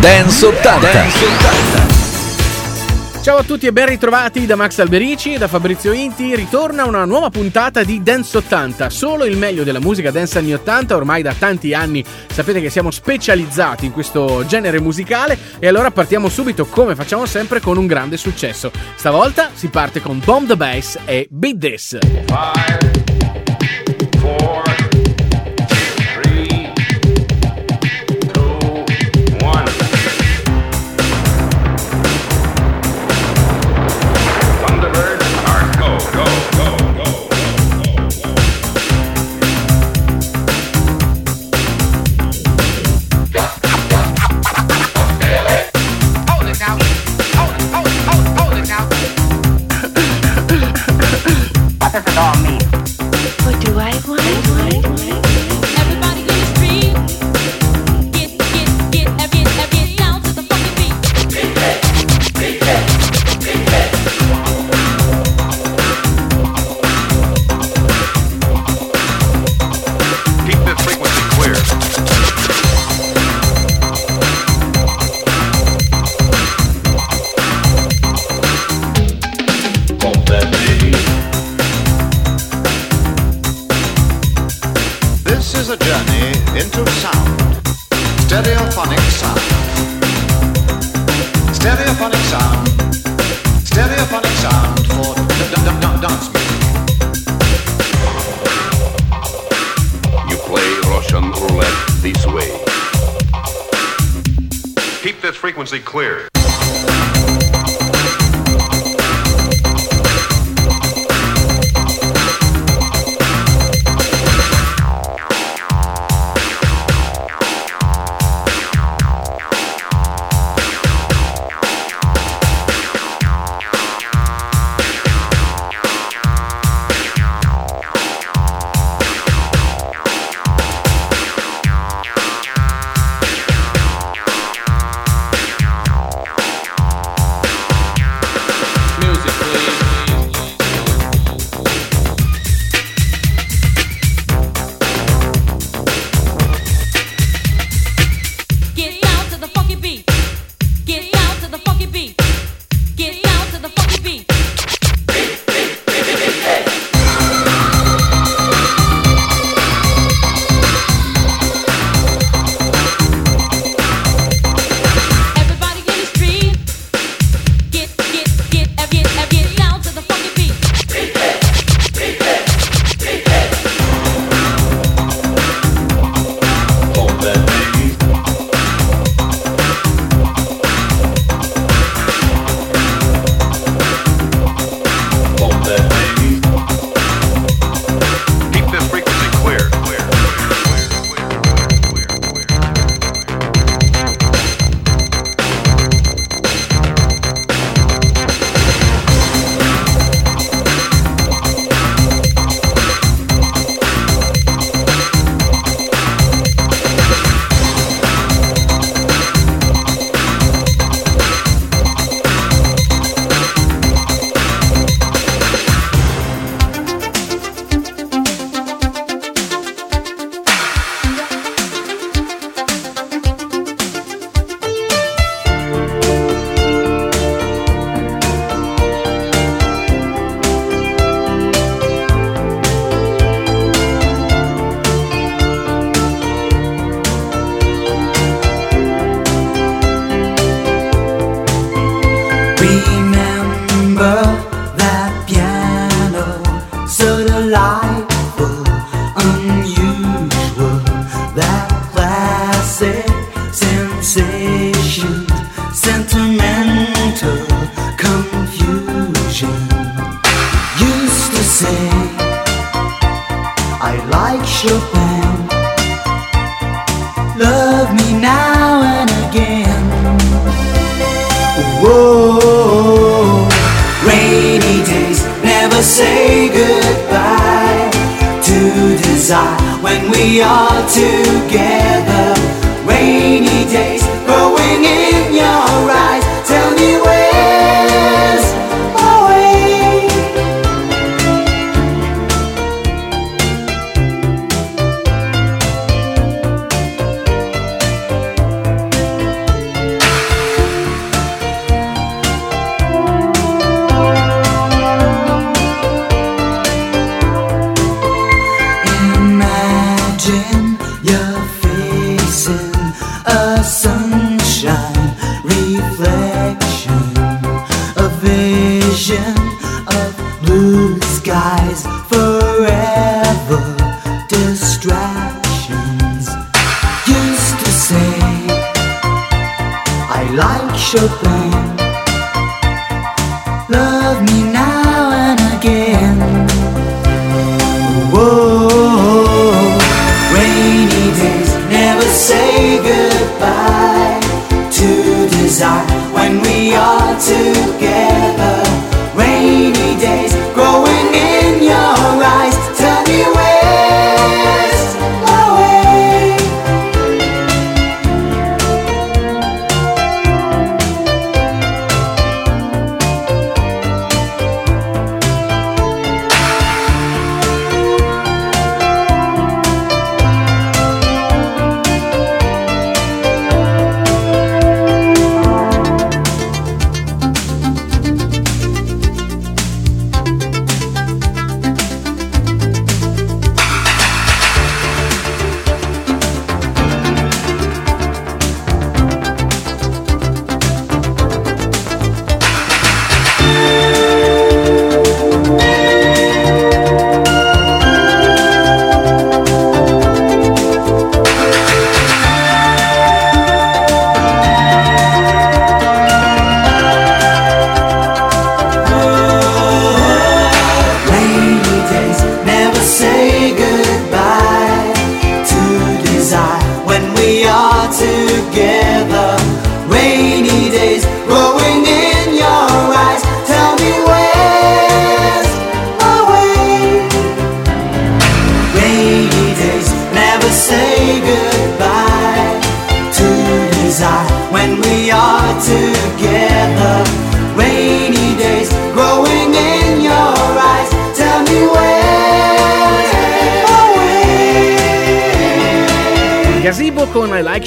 Dance 80. Dance 80. Ciao a tutti e ben ritrovati da Max Alberici e da Fabrizio Inti. Ritorna una nuova puntata di Dance 80, solo il meglio della musica dance anni 80, ormai da tanti anni sapete che siamo specializzati in questo genere musicale e allora partiamo subito come facciamo sempre con un grande successo. Stavolta si parte con Bomb the Bass e Beat This. Five.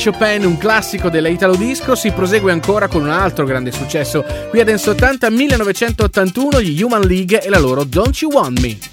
Chopin, un classico della Italo Disco, si prosegue ancora con un altro grande successo. Qui ad Enso 80 1981 gli Human League e la loro Don't You Want Me.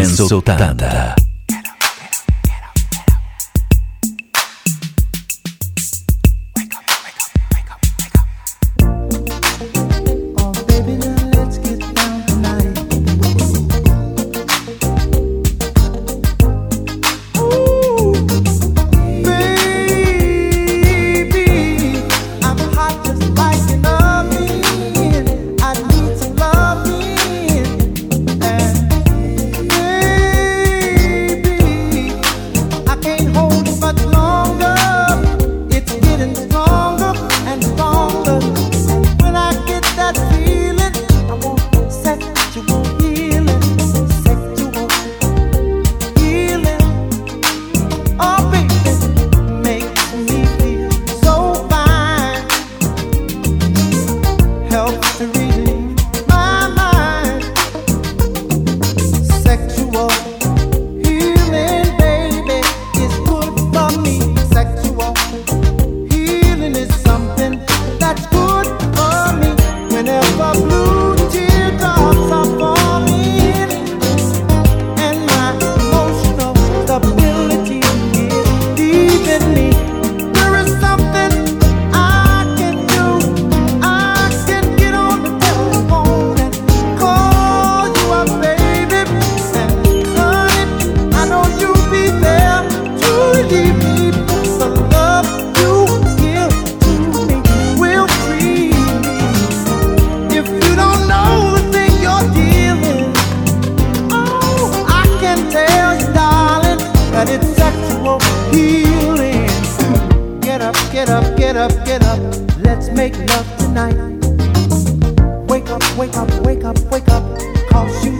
Alright. Dance 80. Up, wake up, wake up. Cause you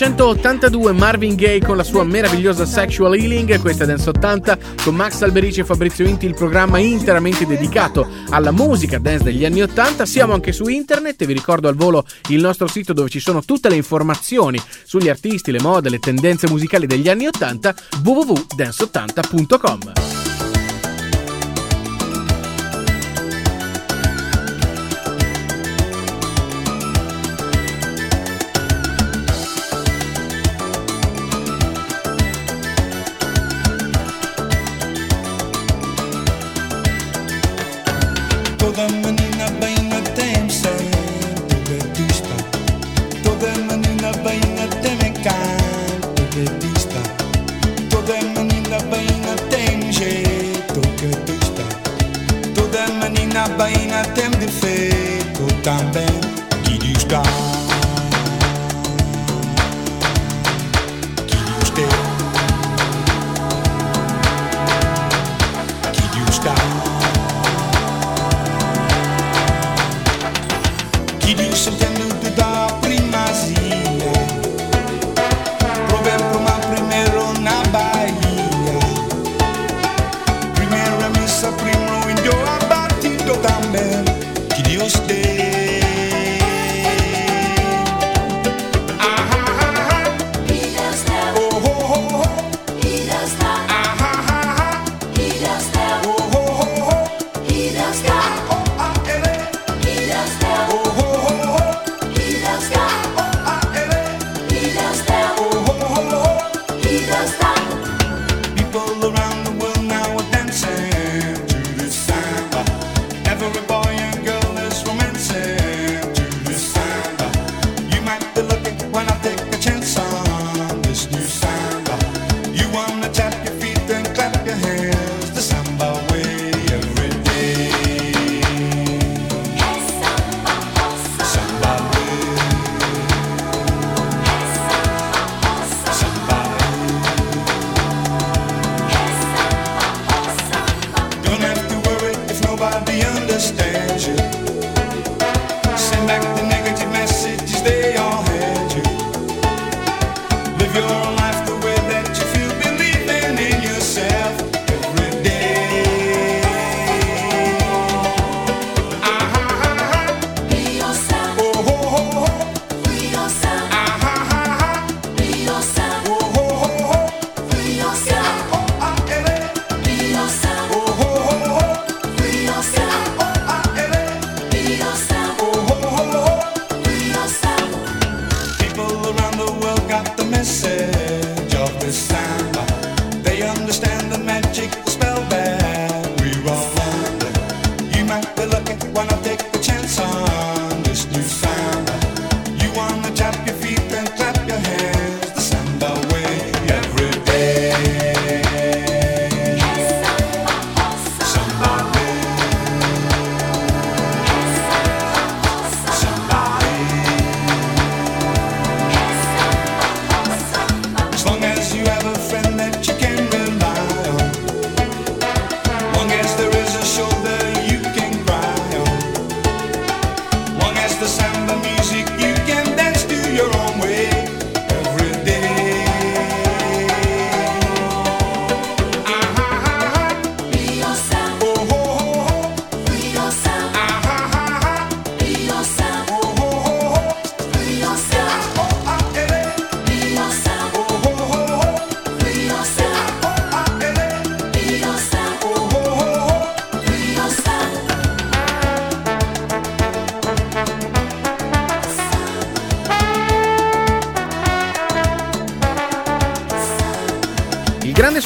1982 Marvin Gaye con la sua meravigliosa Sexual Healing, questa è Dance 80 con Max Alberici e Fabrizio Inti, il programma interamente dedicato alla musica dance degli anni 80. Siamo anche su internet e vi ricordo al volo il nostro sito dove ci sono tutte le informazioni sugli artisti, le mode, le tendenze musicali degli anni 80 www.dance80.com.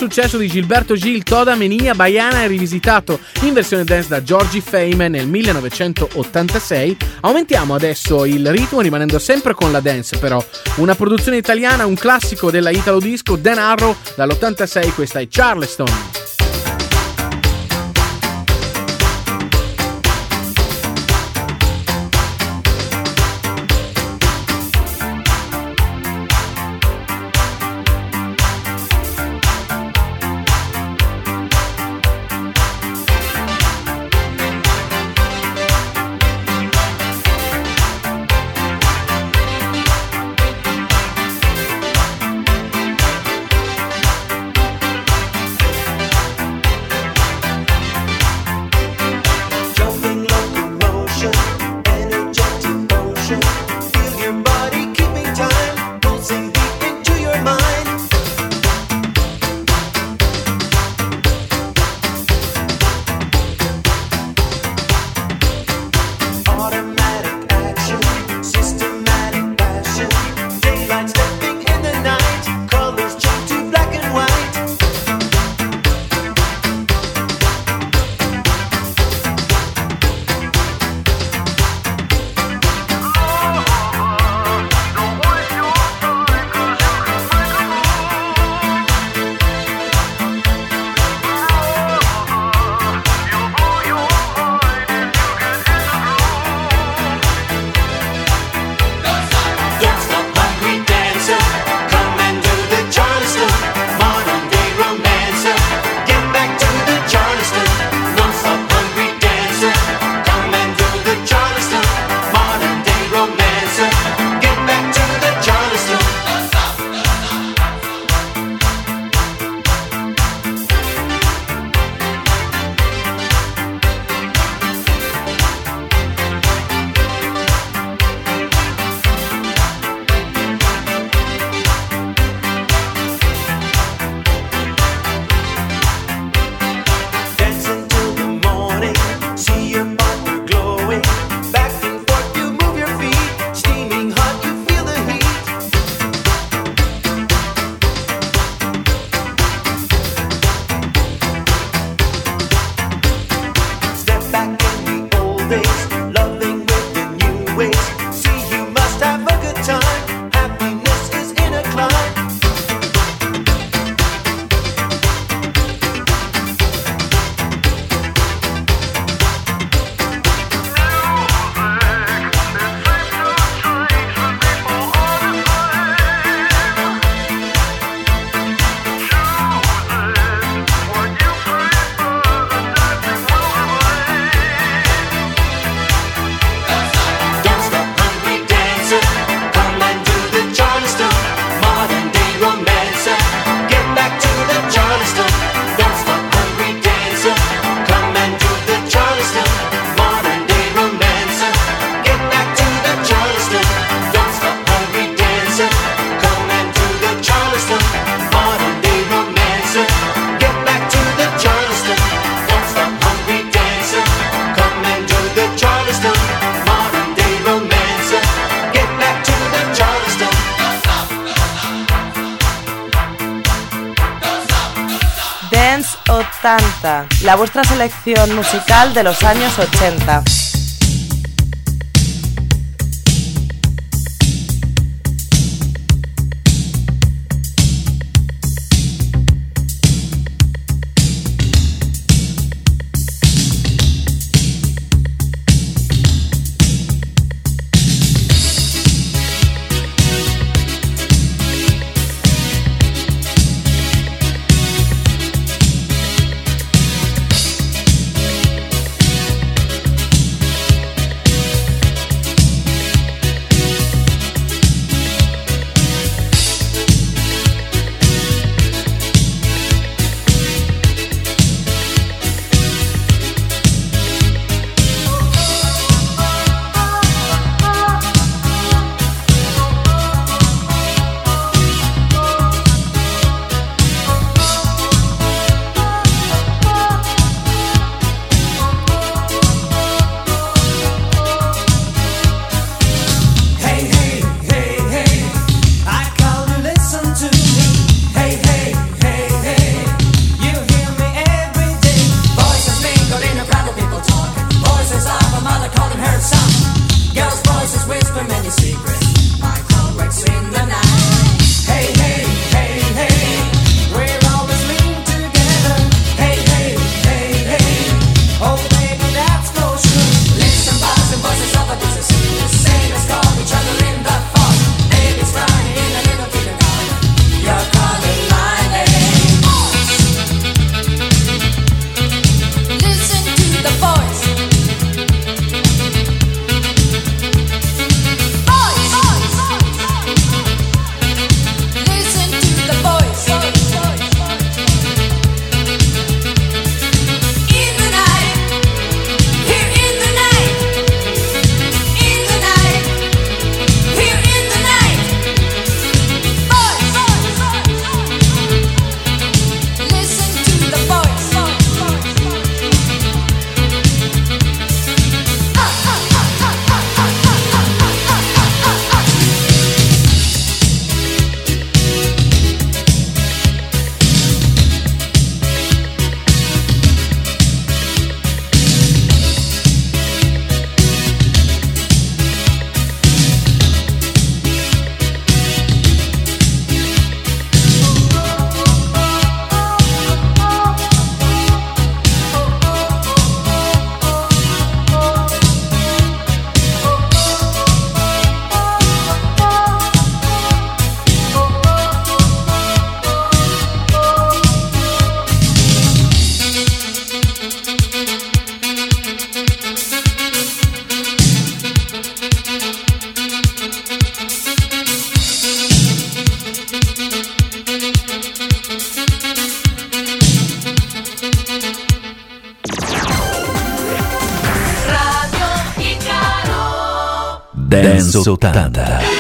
successo di Gilberto Gil Toda Menia Baiana è rivisitato in versione dance da Georgie Fame nel 1986. Aumentiamo adesso il ritmo rimanendo sempre con la dance però. Una produzione italiana, un classico della Italo Disco, Dan Arrow dall'86, questa è Charleston. face. Selección musical de los años 80. Dance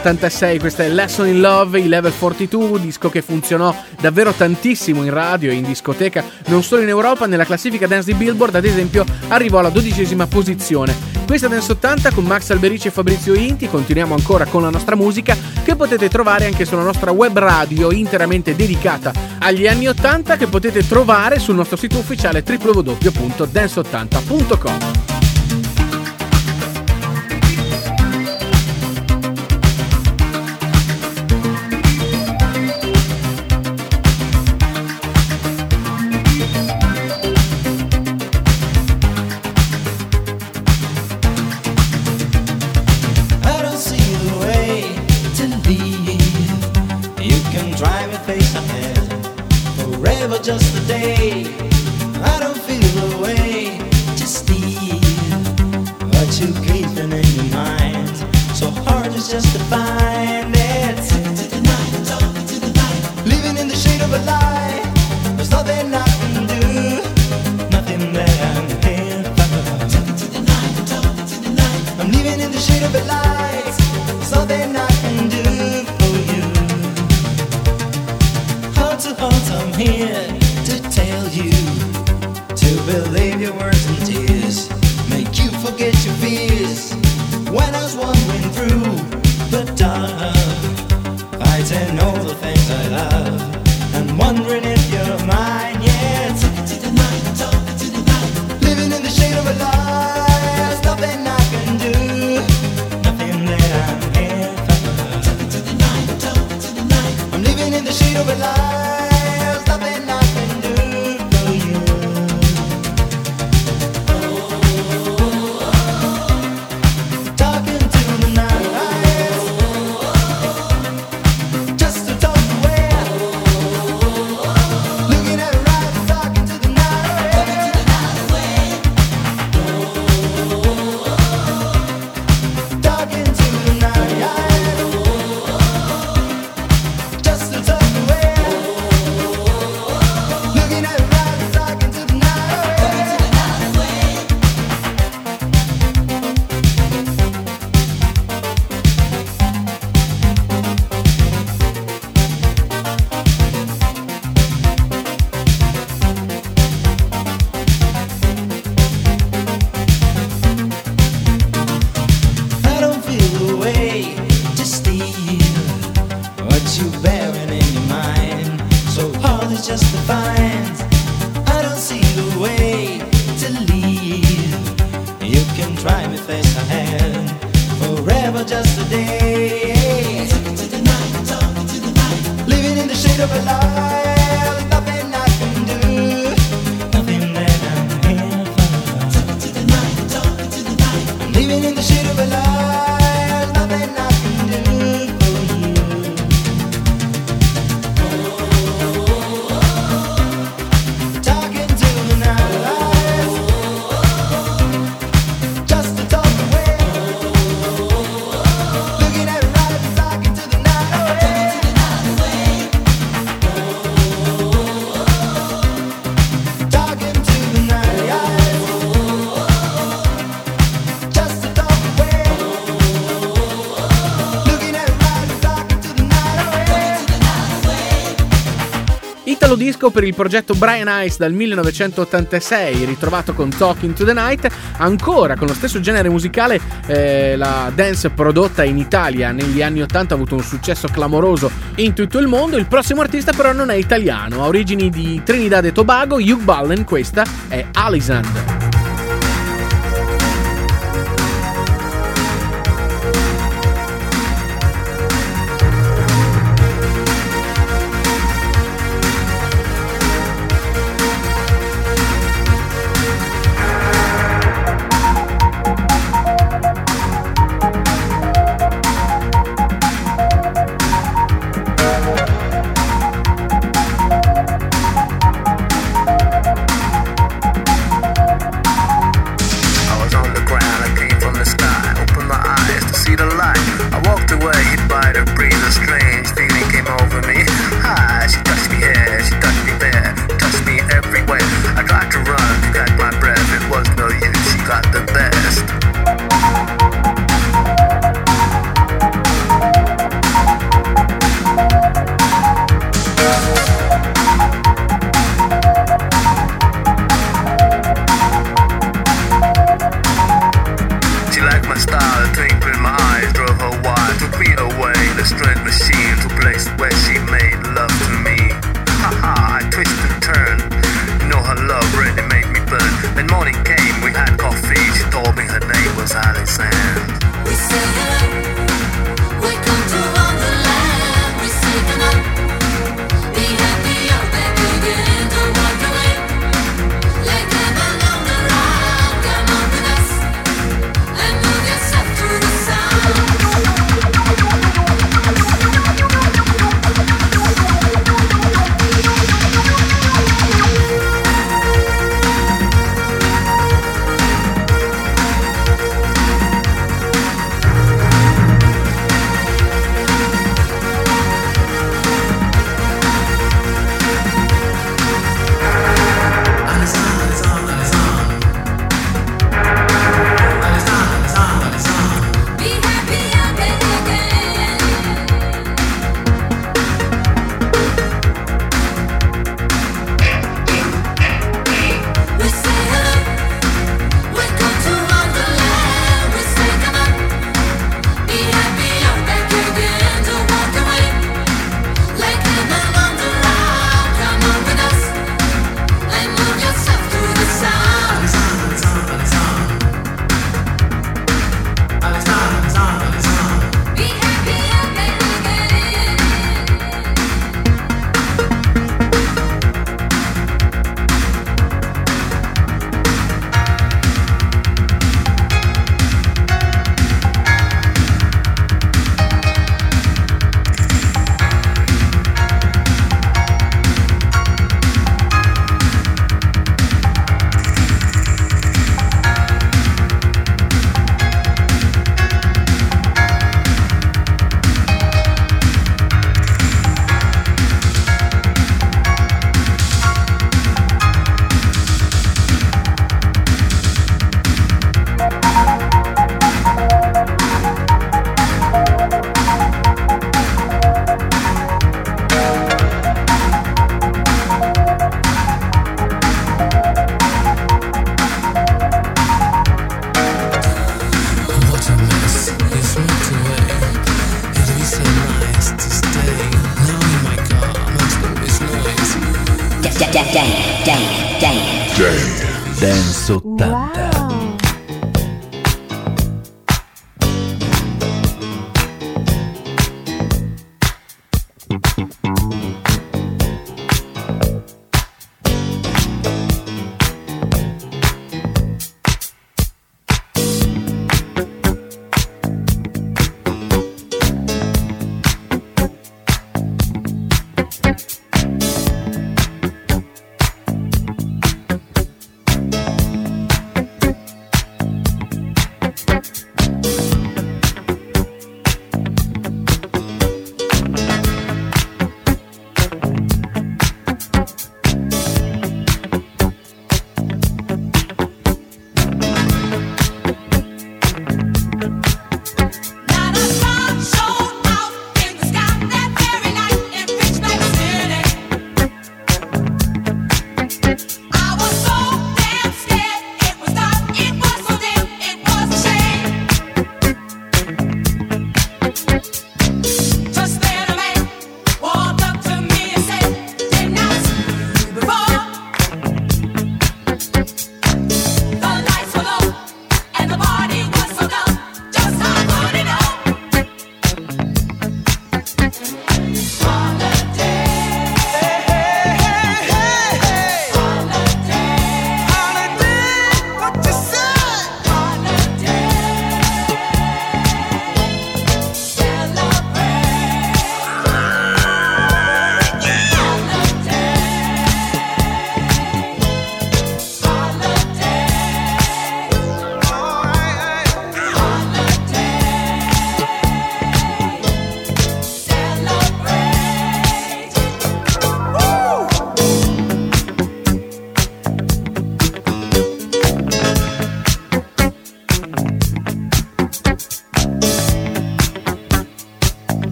86, questa è Lesson in Love, i Level 42, disco che funzionò davvero tantissimo in radio e in discoteca, non solo in Europa, nella classifica dance di Billboard ad esempio arrivò alla dodicesima posizione. Questa Dance 80 con Max Alberici e Fabrizio Inti, continuiamo ancora con la nostra musica che potete trovare anche sulla nostra web radio interamente dedicata agli anni 80 che potete trovare sul nostro sito ufficiale www.dance80.com. face I had. Forever just a day. Living in the shade of a lie. disco per il progetto Brian Ice dal 1986, ritrovato con Talking to the Night, ancora con lo stesso genere musicale, eh, la dance prodotta in Italia negli anni 80 ha avuto un successo clamoroso in tutto il mondo, il prossimo artista però non è italiano, ha origini di Trinidad e Tobago, Hugh Ballen, questa è Alisand.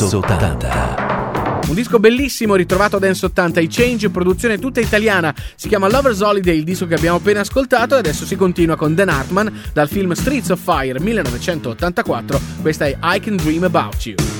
Dance 80. Un disco bellissimo ritrovato a Dance 80, i Change, produzione tutta italiana. Si chiama Lover's Holiday, il disco che abbiamo appena ascoltato, e adesso si continua con Dan Hartman dal film Streets of Fire 1984. Questa è I Can Dream About You.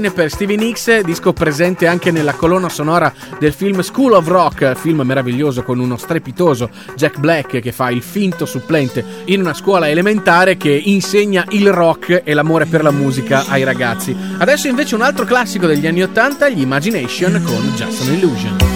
Machine per Stevie Nicks, disco presente anche nella colonna sonora del film School of Rock, film meraviglioso con uno strepitoso Jack Black che fa il finto supplente in una scuola elementare che insegna il rock e l'amore per la musica ai ragazzi. Adesso invece un altro classico degli anni 80, gli Imagination con Just an Illusion.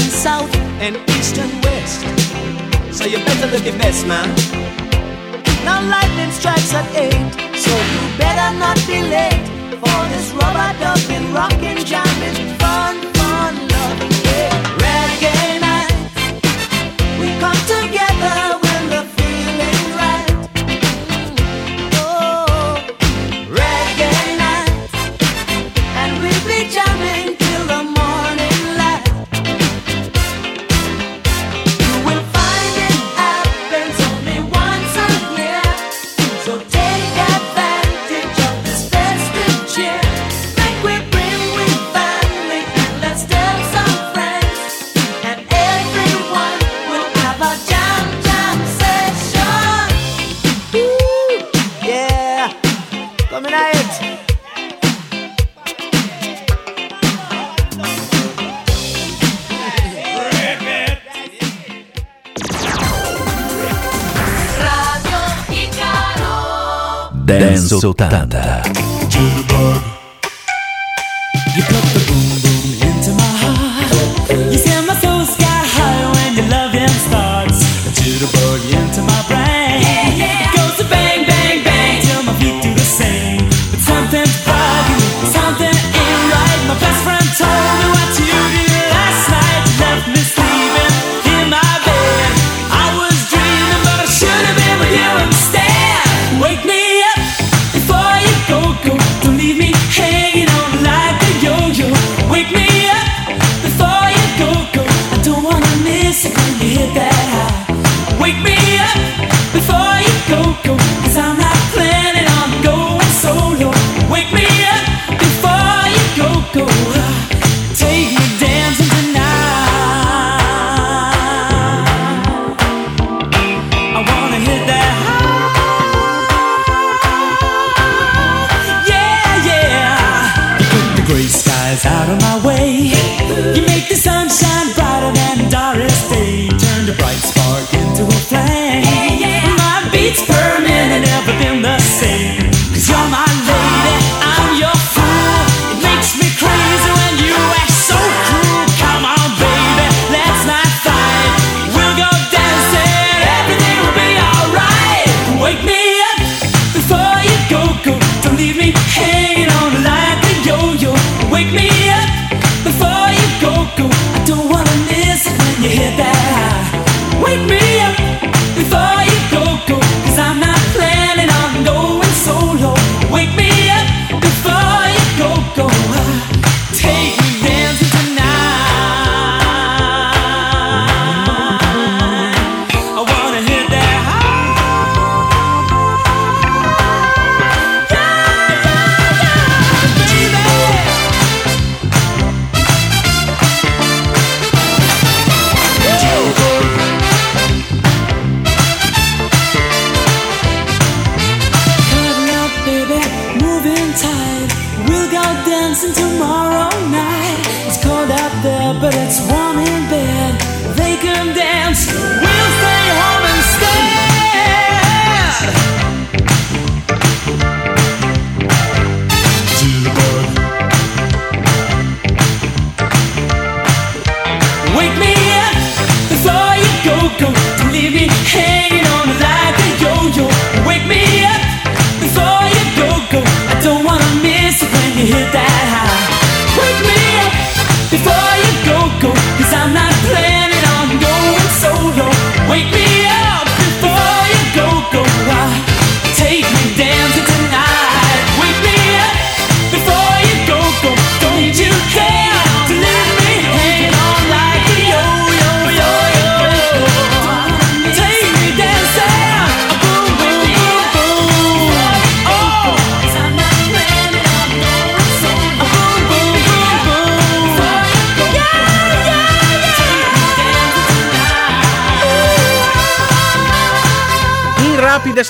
and south and east and west. So you better look your best, man. Now lightning strikes at eight, so you better not be late for this rubber ducking, rocking, jamming fun. Dance 80.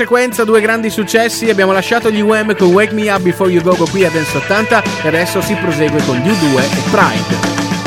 sequenza due grandi successi, abbiamo lasciato gli UM con Wake Me Up Before You Go Go qui a Dance 80 e adesso si prosegue con gli U2 e Pride.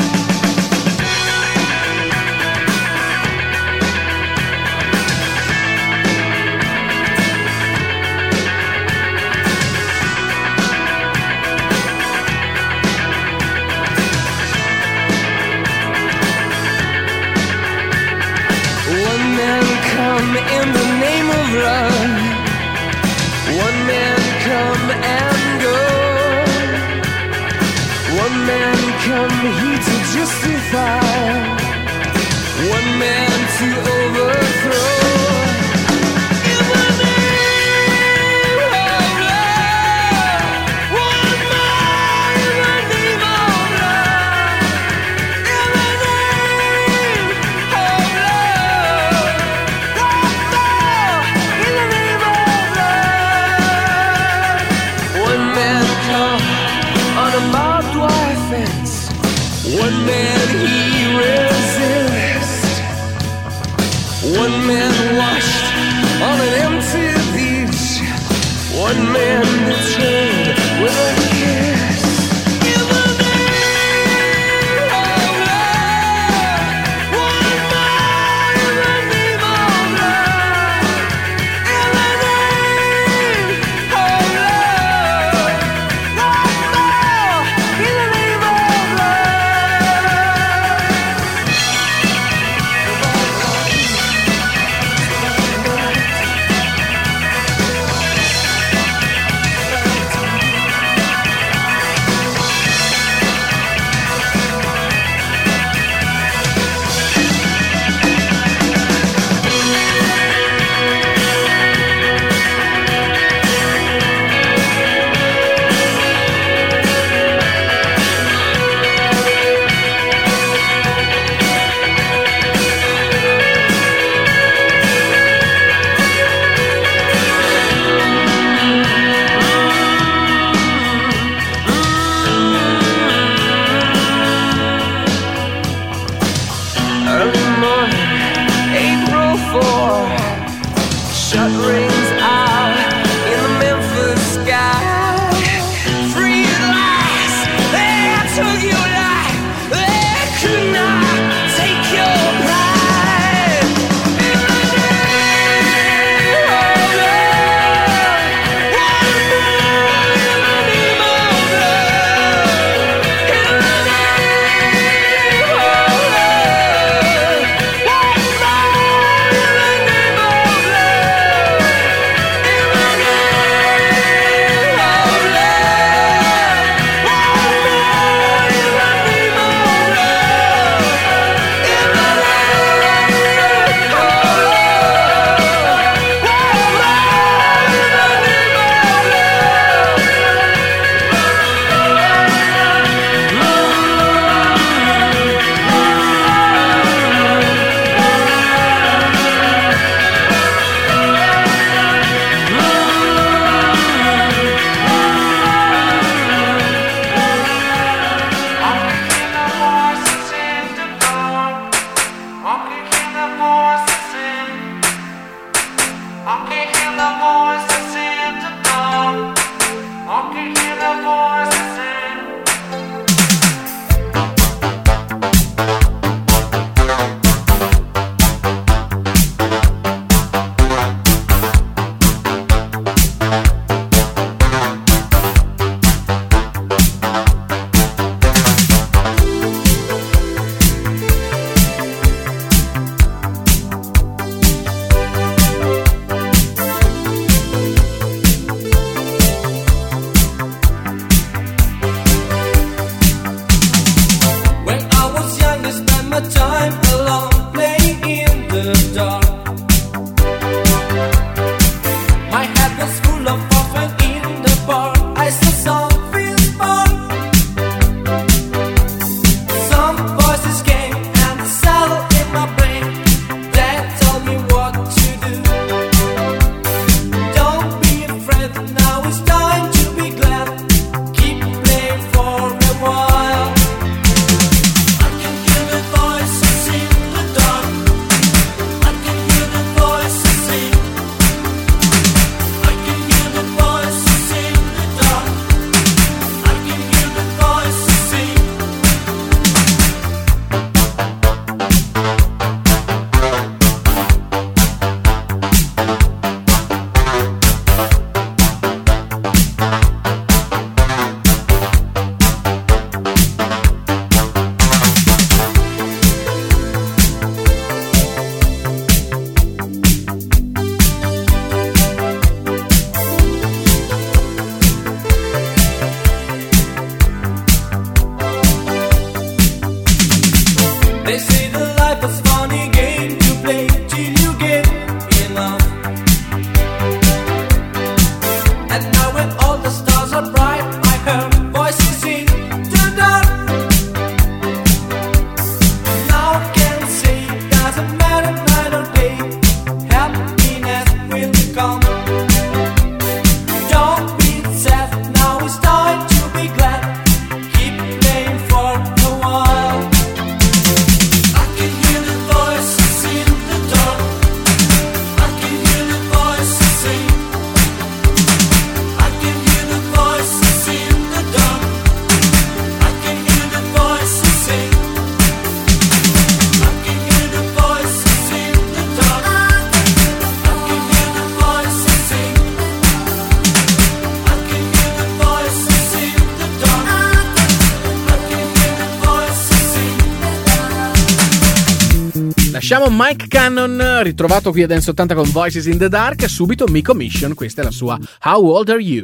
Lasciamo Mike Cannon, ritrovato qui a Dance 80 con Voices in the Dark, subito Mi Commission, questa è la sua How Old Are You?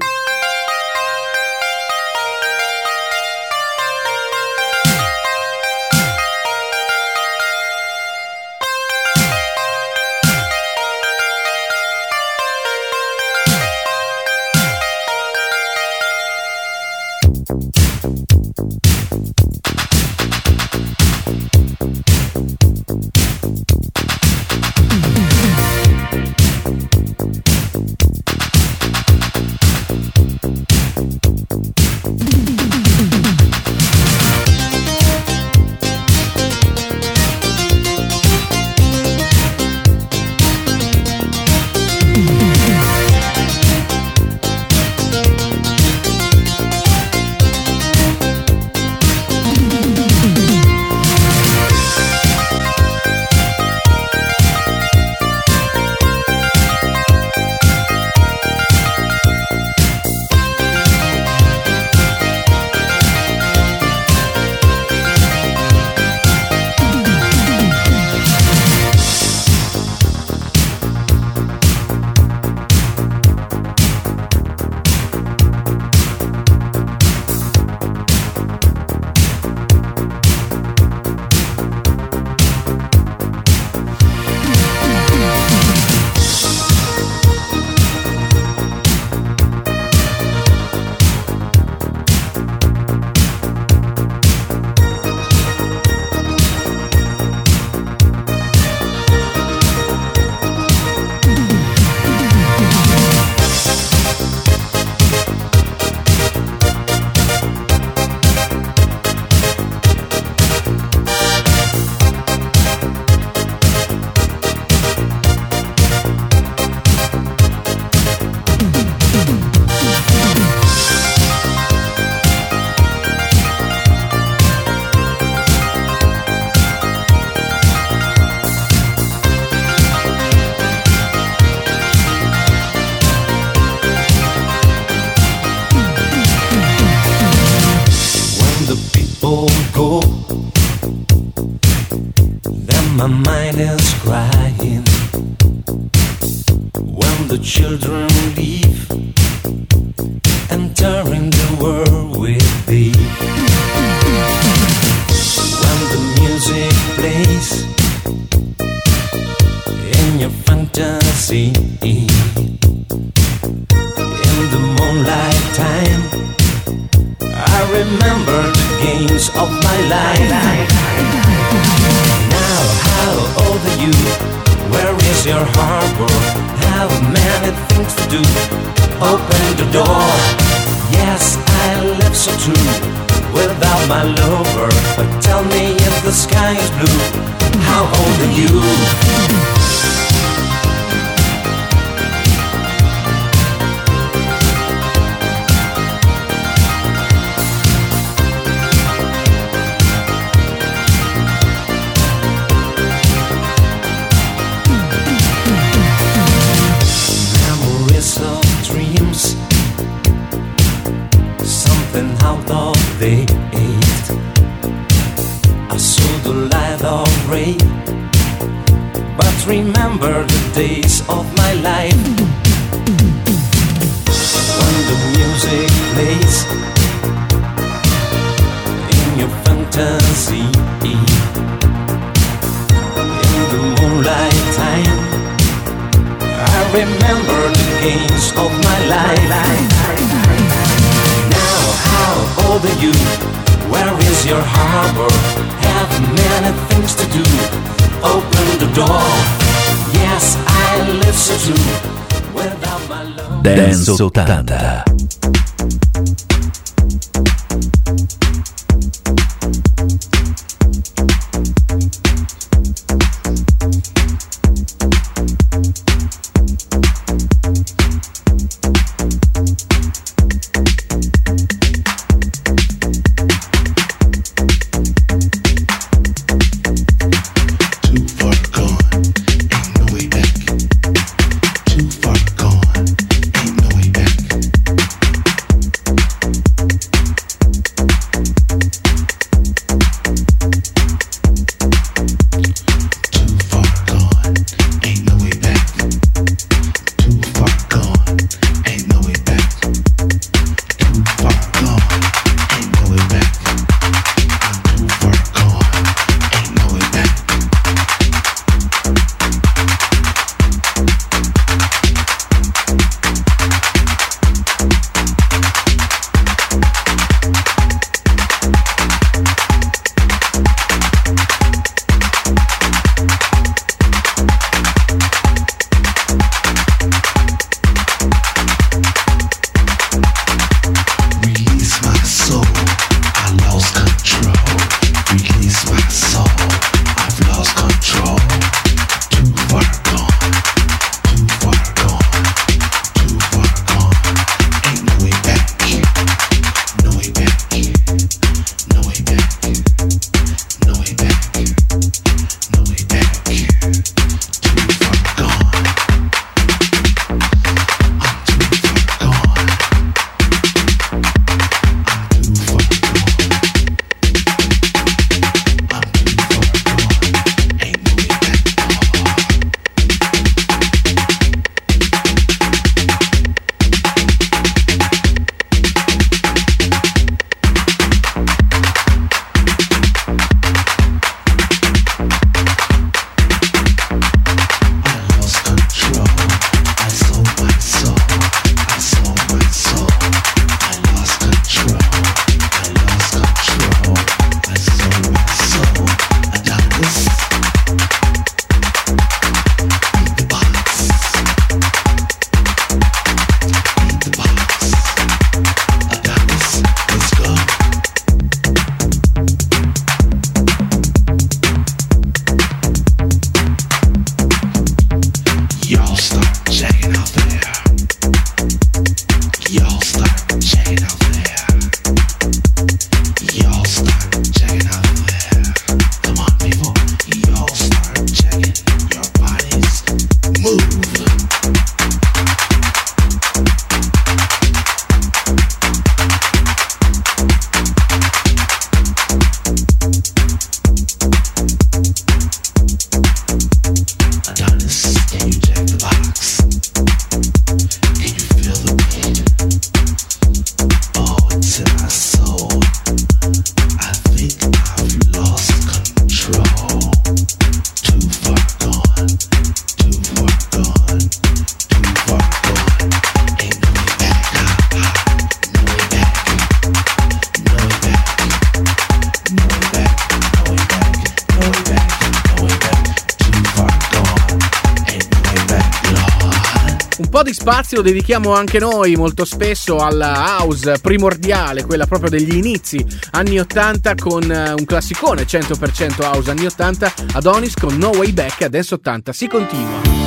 When the children leave, entering the world with thee. When the music plays in your fantasy, in the moonlight time. I remember the games of my life. Now, how old are you? Where is your harbor? Have many things to do. Open the door. Yes, I live so true without my lover. But tell me if the sky is blue. How old are you? Dance 80. lo dedichiamo anche noi molto spesso alla house primordiale, quella proprio degli inizi anni 80 con eh, un classicone 100% house anni 80, Adonis con No Way Back, adesso 80 si continua.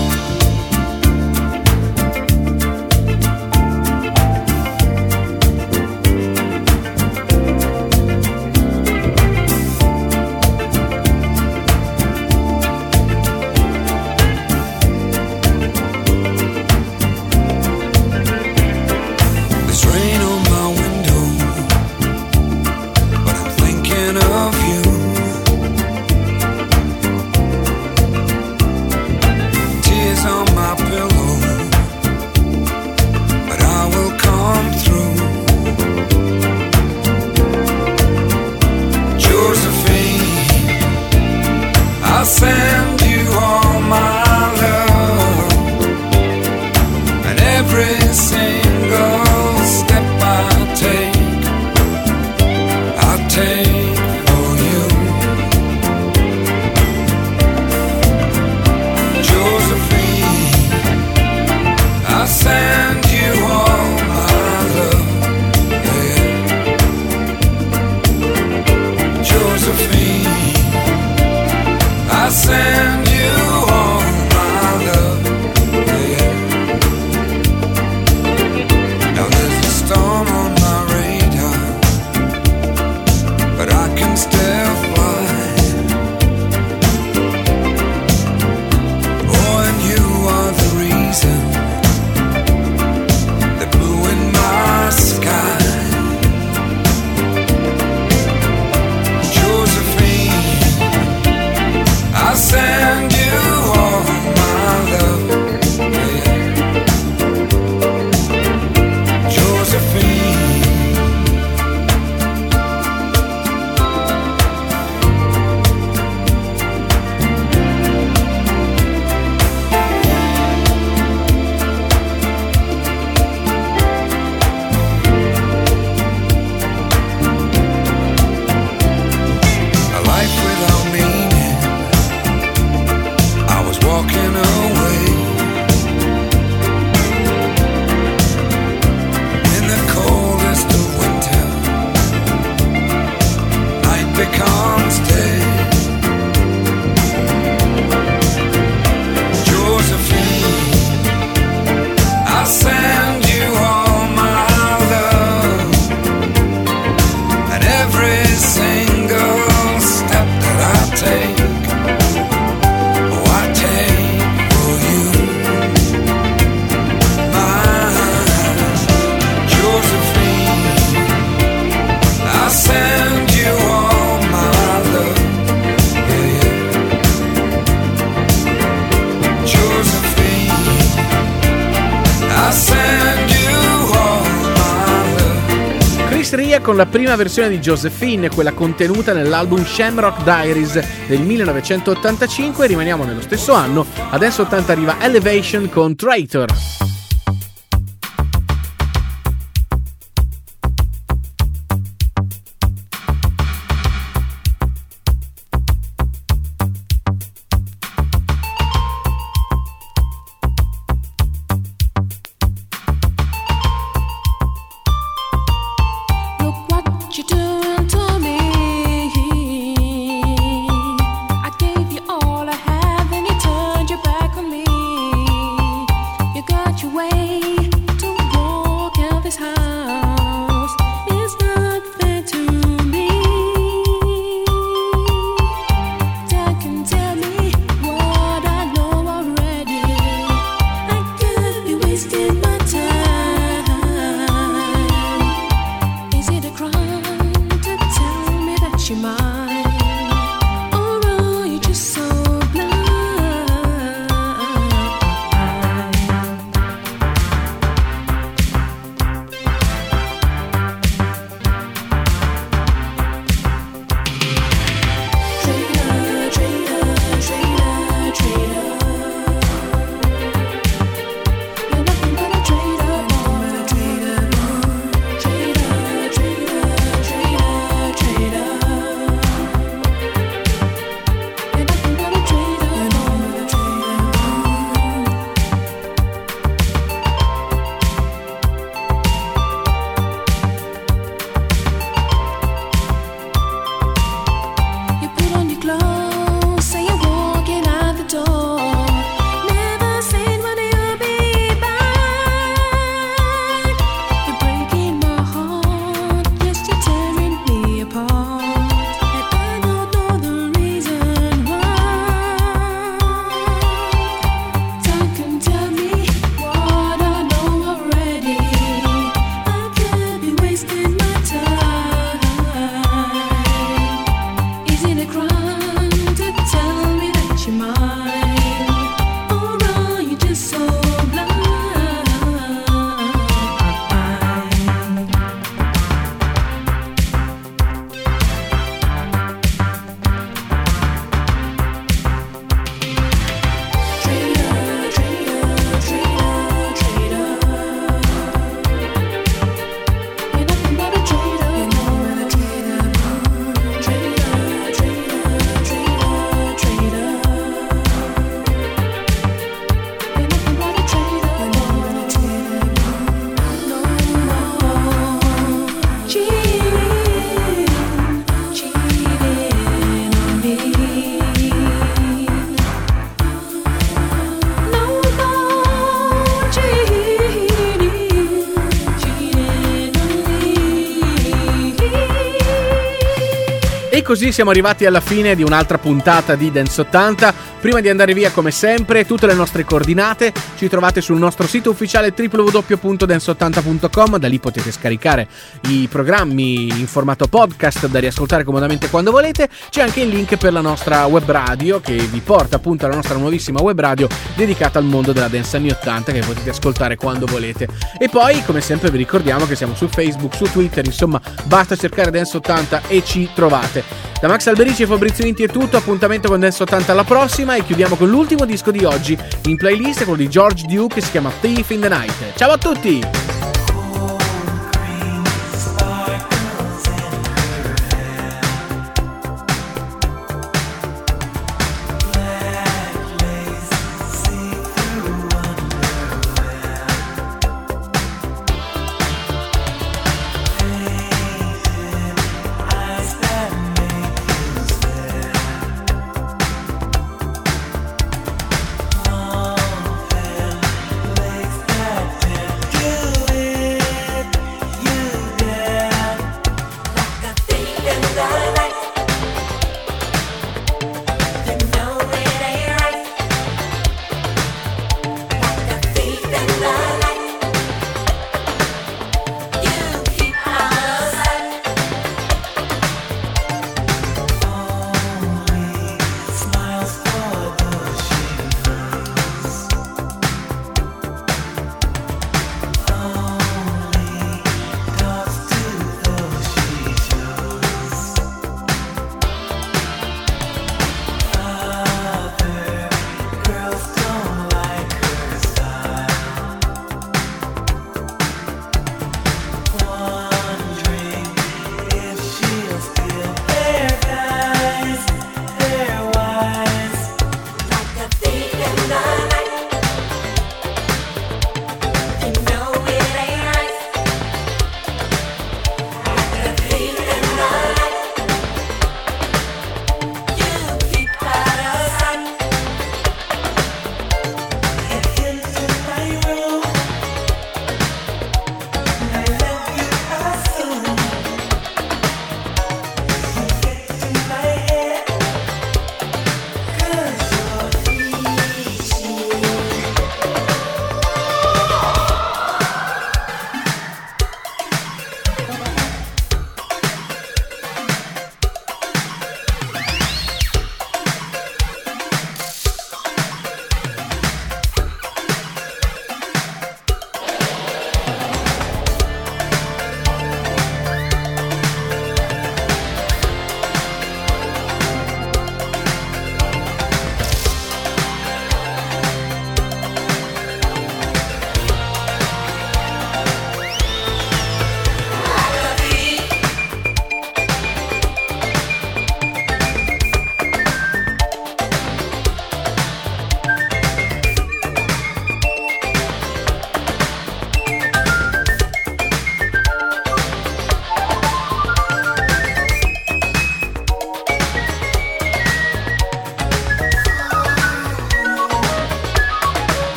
con la prima versione di Josephine, quella contenuta nell'album Shamrock Diaries del 1985 rimaniamo nello stesso anno. Adesso 80 arriva Elevation con Traitor. Così siamo arrivati alla fine di un'altra puntata di Dance 80. Prima di andare via, come sempre, tutte le nostre coordinate ci trovate sul nostro sito ufficiale www.dance80.com. Da lì potete scaricare i programmi in formato podcast da riascoltare comodamente quando volete. C'è anche il link per la nostra web radio che vi porta appunto alla nostra nuovissima web radio dedicata al mondo della dance anni 80 che potete ascoltare quando volete. E poi, come sempre, vi ricordiamo che siamo su Facebook, su Twitter, insomma, basta cercare Dance 80 e ci trovate. Da Max Alberici e Fabrizio Inti è tutto, appuntamento con Dance 80 alla prossima e chiudiamo con l'ultimo disco di oggi in playlist, quello di George Duke si chiama Thief in the Night. Ciao a tutti!